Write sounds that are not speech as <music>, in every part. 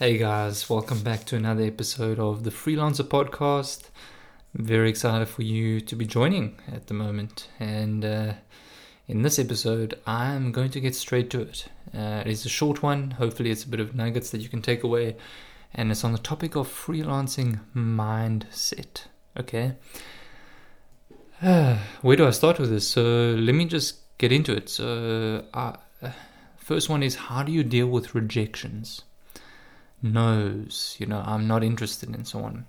Hey guys, welcome back to another episode of the Freelancer Podcast. I'm very excited for you to be joining at the moment. And uh, in this episode, I'm going to get straight to it. Uh, it is a short one, hopefully, it's a bit of nuggets that you can take away. And it's on the topic of freelancing mindset. Okay. Uh, where do I start with this? So let me just get into it. So, uh, first one is how do you deal with rejections? No's, you know, I'm not interested, and so on.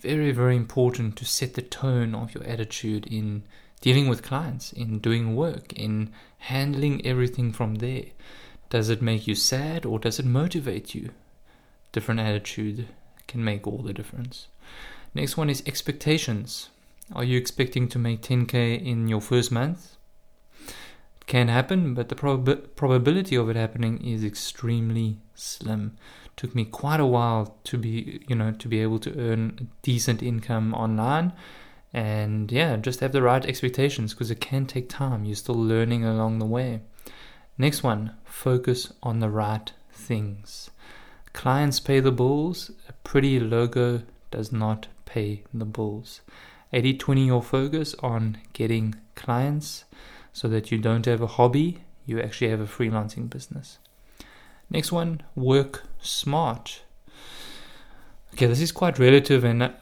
Very, very important to set the tone of your attitude in dealing with clients, in doing work, in handling everything from there. Does it make you sad or does it motivate you? Different attitude can make all the difference. Next one is expectations. Are you expecting to make 10k in your first month? It can happen, but the prob- probability of it happening is extremely slim took me quite a while to be you know to be able to earn decent income online. And yeah just have the right expectations because it can take time. You're still learning along the way. Next one focus on the right things. Clients pay the bills. A pretty logo does not pay the bills. 80 20 your focus on getting clients so that you don't have a hobby. You actually have a freelancing business Next one, work smart. Okay, this is quite relative, and I,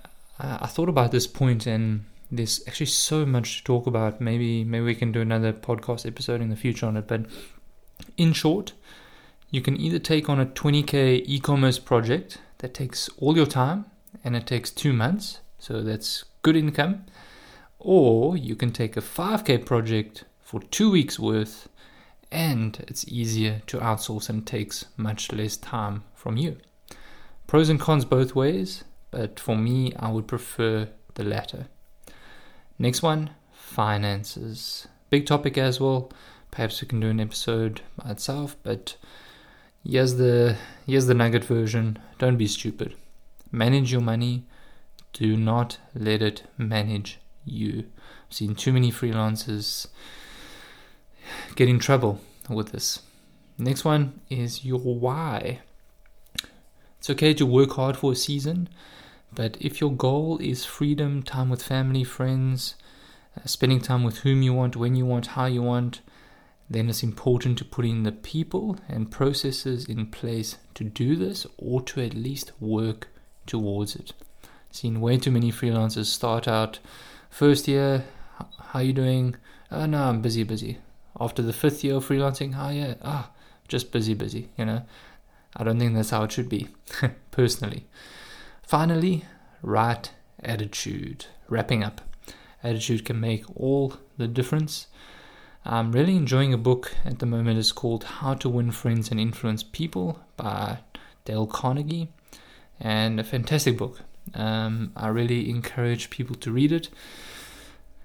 I thought about this point, and there's actually so much to talk about. Maybe maybe we can do another podcast episode in the future on it. But in short, you can either take on a 20k e-commerce project that takes all your time and it takes two months, so that's good income, or you can take a 5k project for two weeks worth and it's easier to outsource and takes much less time from you. Pros and cons both ways, but for me, I would prefer the latter. Next one finances. Big topic as well. Perhaps we can do an episode by itself, but here's the here's the nugget version. Don't be stupid. Manage your money. Do not let it manage you. I've seen too many freelancers get in trouble with this. Next one is your why. It's okay to work hard for a season, but if your goal is freedom, time with family, friends, uh, spending time with whom you want, when you want, how you want, then it's important to put in the people and processes in place to do this or to at least work towards it. Seen way too many freelancers start out first year, how you doing? Oh no, I'm busy, busy after the fifth year of freelancing, oh yeah, ah, just busy, busy, you know. I don't think that's how it should be, <laughs> personally. Finally, right attitude. Wrapping up. Attitude can make all the difference. I'm really enjoying a book at the moment. It's called How to Win Friends and Influence People by Dale Carnegie. And a fantastic book. Um, I really encourage people to read it.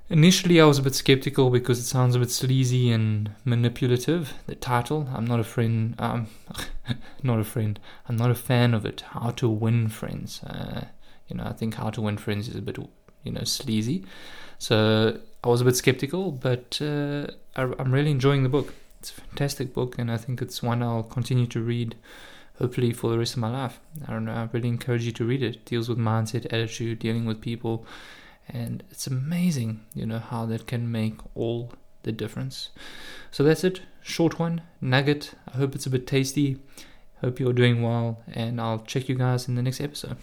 Initially, I was a bit skeptical because it sounds a bit sleazy and manipulative. The title, I'm not a friend, um, <laughs> not a friend, I'm not a fan of it. How to Win Friends. Uh, you know, I think How to Win Friends is a bit, you know, sleazy. So I was a bit skeptical, but uh, I, I'm really enjoying the book. It's a fantastic book, and I think it's one I'll continue to read hopefully for the rest of my life. I don't know, I really encourage you to read it. it deals with mindset, attitude, dealing with people and it's amazing you know how that can make all the difference. So that's it. Short one nugget. I hope it's a bit tasty. Hope you're doing well and i'll check you guys in the next episode